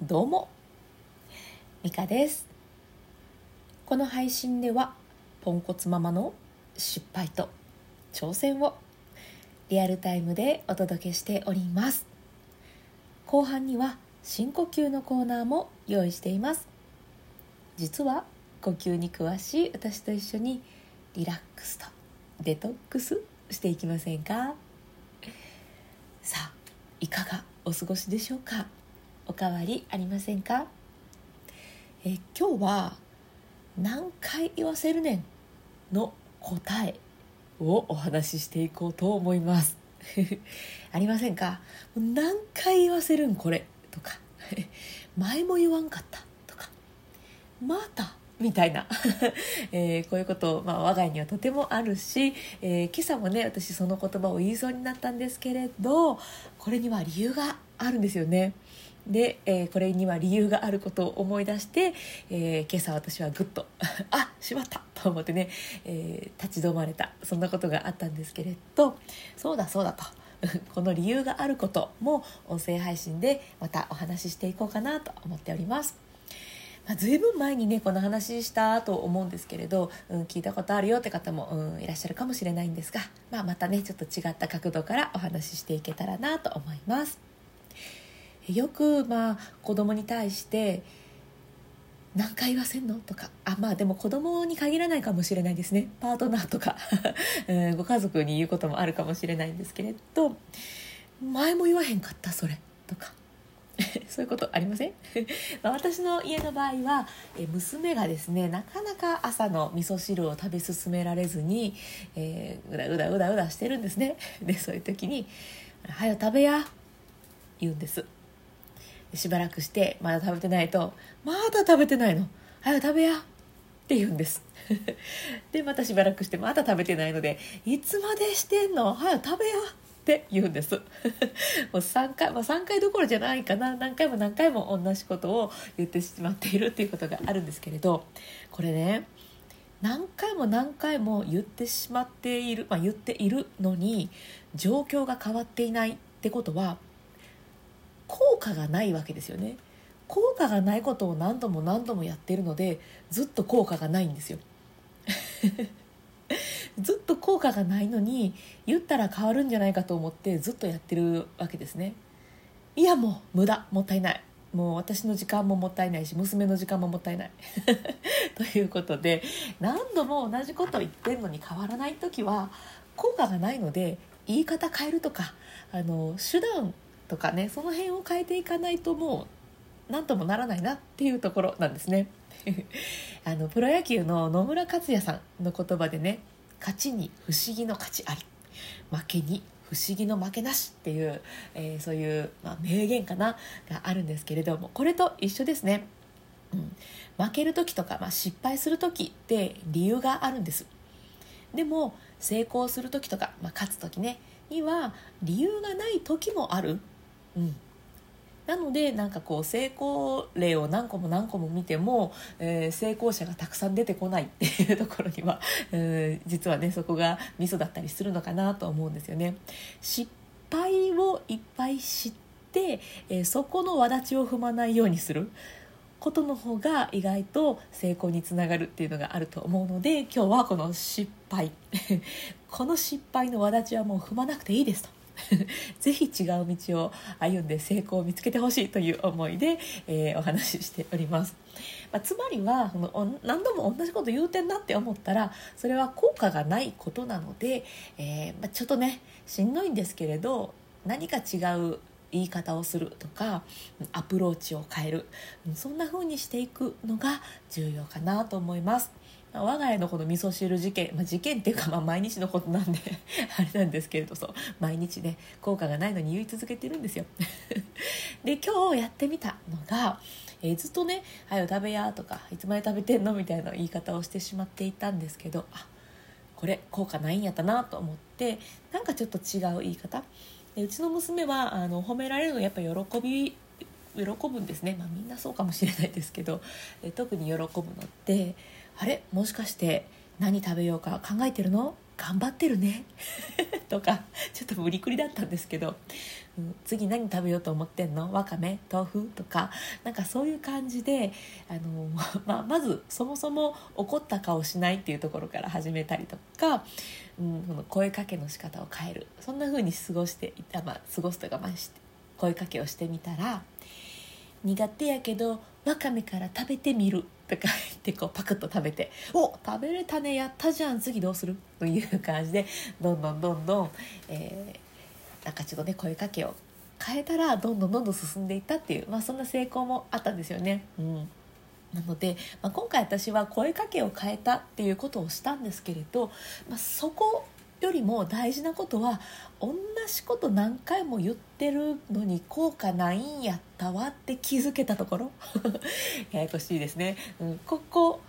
どうも。ミカです。この配信ではポンコツママの失敗と挑戦をリアルタイムでお届けしております。後半には深呼吸のコーナーも用意しています。実は呼吸に詳しい私と一緒にリラックスとデトックスしていきませんか？さあいかがお過ごしでしょうか？おかわりありませんか？え今日は何回言わせるねんの答えをお話ししていこうと思います。ありませんか？何回言わせるんこれとか。前も言わんかったとか。またみたいな、えー、こういうこと、まあ、我が家にはとてもあるし、えー、今朝もね私その言葉を言いそうになったんですけれどこれには理由があるんですよね。で、えー、これには理由があることを思い出して、えー、今朝私はぐっと あしまったと思ってね、えー、立ち止まれたそんなことがあったんですけれどそうだそうだと この理由があることも音声配信でまたお話ししていこうかなと思っております。ま、随分前にねこの話したと思うんですけれど、うん、聞いたことあるよって方も、うん、いらっしゃるかもしれないんですが、まあ、またねちょっと違った角度からお話ししていけたらなと思います。よくまあ子供に対して何回言わせんの？とかあまあでも子供に限らないかもしれないですね。パートナーとか ご家族に言うこともあるかもしれないんですけれど前も言わへんかったそれとか そういうことありません？私の家の場合は娘がですねなかなか朝の味噌汁を食べ進められずに、えー、うだうだうだうだしてるんですね。でそういう時に「はよ食べや」言うんです。しばらくしてまだ食べてないと「まだ食べてないの。早く食べや」って言うんです。でまたしばらくしてまだ食べてないので「いつまでしてんの？早く食べや」って言うんです。もう3回、まあ、3回どころじゃないかな。何回も何回も同じことを言ってしまっているっていうことがあるんですけれどこれね何回も何回も言ってしまっている、まあ、言っているのに状況が変わっていないってことは効果がないわけですよね。効果がないことを何度も何度もやってるのでずっと効果がないんですよ。ずっと効果がないのに言ったら変わるんじゃないかと思ってずっとやってるわけですね。いやもう無駄。もったいない。もう私の時間ももったいないし娘の時間ももったいない。ということで何度も同じことを言ってるのに変わらない時は効果がないので言い方変えるとかあの手段とかねその辺を変えていかないともう何ともならないなっていうところなんですね。あのプロ野球の野村克也さんの言葉でね「勝ちに不思議の勝ちあり負けに不思議の負けなし」っていう、えー、そういう、まあ、名言かながあるんですけれどもこれと一緒ですね。うん、負ける時とか、まあ、失敗する時って理由があるんですでも成功する時とか、まあ、勝つ時ねには理由がない時もあるうん、なのでなんかこう成功例を何個も何個も見ても、えー、成功者がたくさん出てこないっていうところには、えー、実はねそこがミソだったりするのかなと思うんですよね。失敗をいっぱい知って、えー、そこの轍を踏まないようにすることの方が意外と成功につながるっていうのがあると思うので今日はこの失敗 この失敗の轍はもう踏まなくていいですと。ぜひ違う道を歩んで成功を見つけてほしいという思いで、えー、お話ししております。まあ、つまりはの何度も同じこと言うてんなって思ったらそれは効果がないことなので、えー、まあ、ちょっとねしんどいんですけれど何か違う言い方をするとかアプローチを変えるそんな風にしていくのが重要かなと思います。我が家のこの味噌汁事件、まあ、事件っていうかまあ毎日のことなんで あれなんですけれどそう毎日ね効果がないのに言い続けてるんですよ。で今日やってみたのが、えー、ずっとね「はよ食べや」とか「いつまで食べてんの?」みたいな言い方をしてしまっていたんですけどあこれ効果ないんやったなと思ってなんかちょっと違う言い方。でうちの娘はあの褒められるのやっぱ喜び喜ぶんですね、まあ、みんなそうかもしれないですけど特に喜ぶのってあれ？もしかして何食べようか考えてるの？頑張ってるね？とかちょっと無理くりだったんですけど、うん、次何食べようと思ってんの？わかめ？豆腐？とかなんかそういう感じであの、まあ、まずそもそも怒った顔しないっていうところから始めたりとか、うん、この声かけの仕方を変える。そんな風に過ごしていた、まあ、過ごすとかまあし声かけをしてみたら「苦手やけどわかめから食べてみる」とか言ってこうパクッと食べて「お食べれたねやったじゃん次どうする?」という感じでどんどんどんどん、えー、なんかちょっとね声かけを変えたらどんどんどんどん進んでいったっていう、まあ、そんな成功もあったんですよね。うんなので、まあ、今回私は声かけを変えたっていうことをしたんですけれど、まあ、そこよりも大事なことは同じこと何回も言ってるのに効果ないんやったわって気づけたところ。ややこしいですね、うん、ここ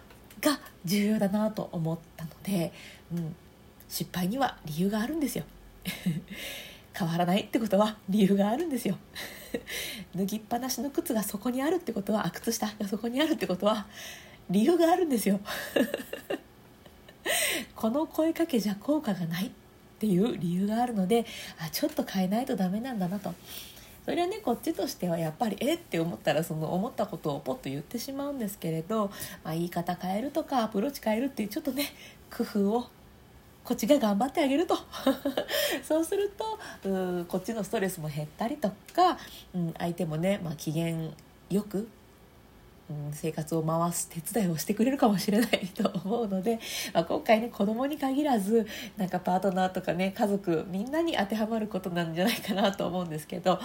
が重要だなと思ったので、うん、失敗には理由があるんですよ。変わらないってことは理由があるんですよ。脱ぎっぱなしの靴がそこにあるってことは靴下がそこにあるってことは理由があるんですよ。この声かけじゃ効果がないっていう理由があるのであちょっと変えないとダメなんだなと。それはねこっちとしてはやっぱりえって思ったらその思ったことをポッと言ってしまうんですけれど、まあ、言い方変えるとかアプローチ変えるっていうちょっとね工夫をこっちが頑張ってあげると。そうするとうこっちのストレスも減ったりとか、うん、相手もね、まあ、機嫌よくうん、生活を回す手伝いをしてくれるかもしれないと思うので、まあ、今回ね子供に限らずなんかパートナーとかね家族みんなに当てはまることなんじゃないかなと思うんですけど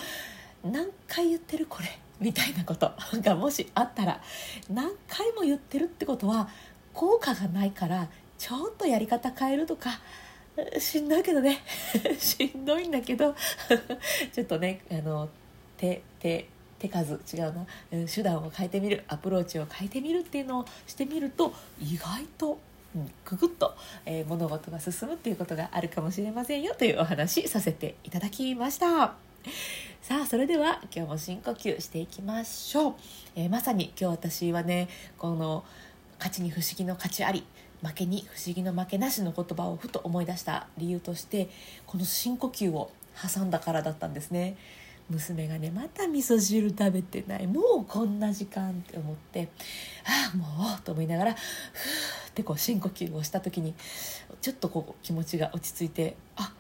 何回言ってるこれみたいなこと がもしあったら何回も言ってるってことは効果がないからちょっとやり方変えるとかしんどいけどね。しんどいんだけど。ちょっとねあの手手手数違うな、手段を変えてみるアプローチを変えてみるっていうのをしてみると意外とうん、くぐっと、えー、物事が進むっていうことがあるかもしれませんよというお話させていただきました。さあそれでは今日も深呼吸していきましょう、えー、まさに今日私はねこの勝ちに不思議の勝ちあり負けに不思議の負けなしの言葉をふと思い出した理由としてこの深呼吸を挟んだからだったんですね。娘がねまた味噌汁食べてないもうこんな時間って思ってああもうと思いながらふーってこう深呼吸をした時にちょっとこう気持ちが落ち着いてあ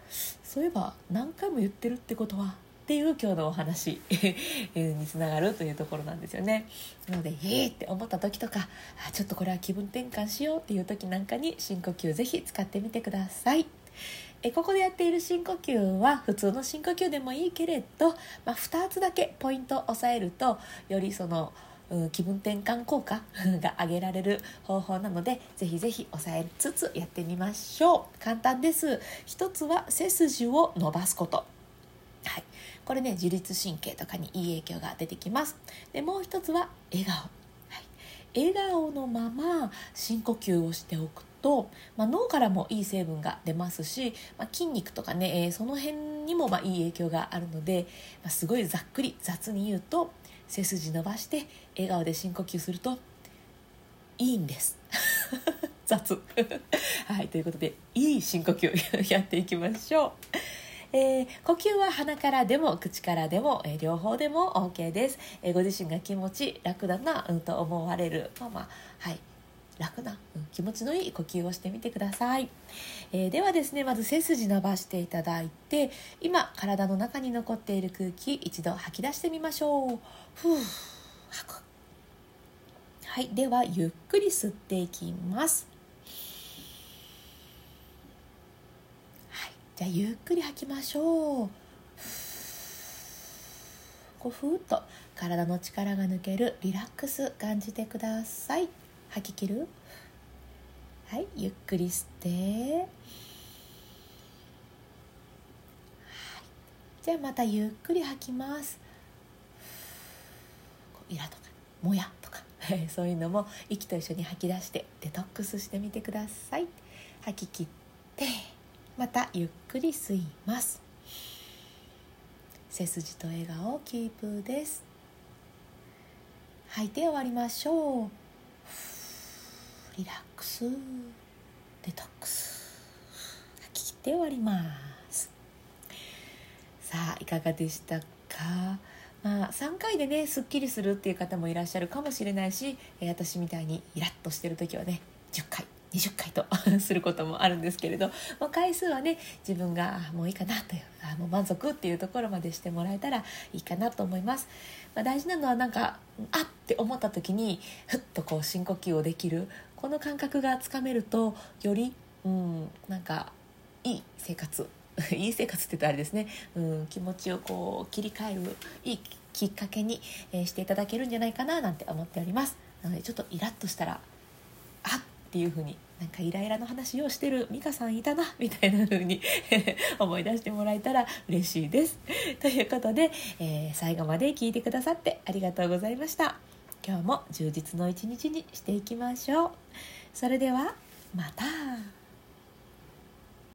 そういえば何回も言ってるってことはっていう今日のお話 につながるというところなんですよね。なので、えーって思った時とか、あちょっとこれは気分転換しようっていう時なんかに深呼吸ぜひ使ってみてください。えここでやっている深呼吸は普通の深呼吸でもいいけれど、まあ、2つだけポイントを押さえるとよりその気分転換効果 が上げられる方法なのでぜひぜひ押さえつつやってみましょう。簡単です。一つは背筋を伸ばすこと。はい、これね自律神経とかにいい影響が出てきます。でもう一つは笑顔、はい、笑顔のまま深呼吸をしておくと、まあ、脳からもいい成分が出ますし、まあ、筋肉とかね、えー、その辺にもまあいい影響があるので、まあ、すごいざっくり雑に言うと背筋伸ばして笑顔で深呼吸するといいんです。雑。はいということでいい深呼吸 やっていきましょう。えー、呼吸は鼻からでも口からでも、えー、両方でも OK です、えー、ご自身が気持ち楽だな、うん、と思われる。まあまあはい。楽な、うん、気持ちのいい呼吸をしてみてください、えー、ではですねまず背筋伸ばしていただいて今体の中に残っている空気一度吐き出してみましょう。ふう吐く。はいではゆっくり吸っていきます。はいじゃあゆっくり吐きましょう。こうふーっと体の力が抜けるリラックス感じてください。吐き切る？はいゆっくり吸って、はい、じゃあまたゆっくり吐きます。イラとかもやとか。そういうのも息と一緒に吐き出してデトックスしてみてください。吐き切ってまたゆっくり吸います。背筋と笑顔キープです。吐いて終わりましょう。リラックス。デトックス。切って終わります。さあいかがでしたか？まあ、3回でねすっきりするっていう方もいらっしゃるかもしれないし、え私みたいにイラッとしてる時はね10回20回と することもあるんですけれど、まあ、回数はね自分がもういいかなというあもう満足っていうところまでしてもらえたらいいかなと思います、まあ、大事なのはなんかあって思った時にふっとこう深呼吸をできるこの感覚がつかめるとよりうんなんかいい生活 いい生活って言ったらあれですね、うん、気持ちをこう切り替えるいいきっかけに、えー、していただけるんじゃないかななんて思っておりますなのでちょっとイラッとしたらあっていう風になんかイライラの話をしてる美香さんいたなみたいな風に 思い出してもらえたら嬉しいです。ということで、えー、最後まで聞いてくださってありがとうございました。今日も充実の一日にしていきましょう。それではまた。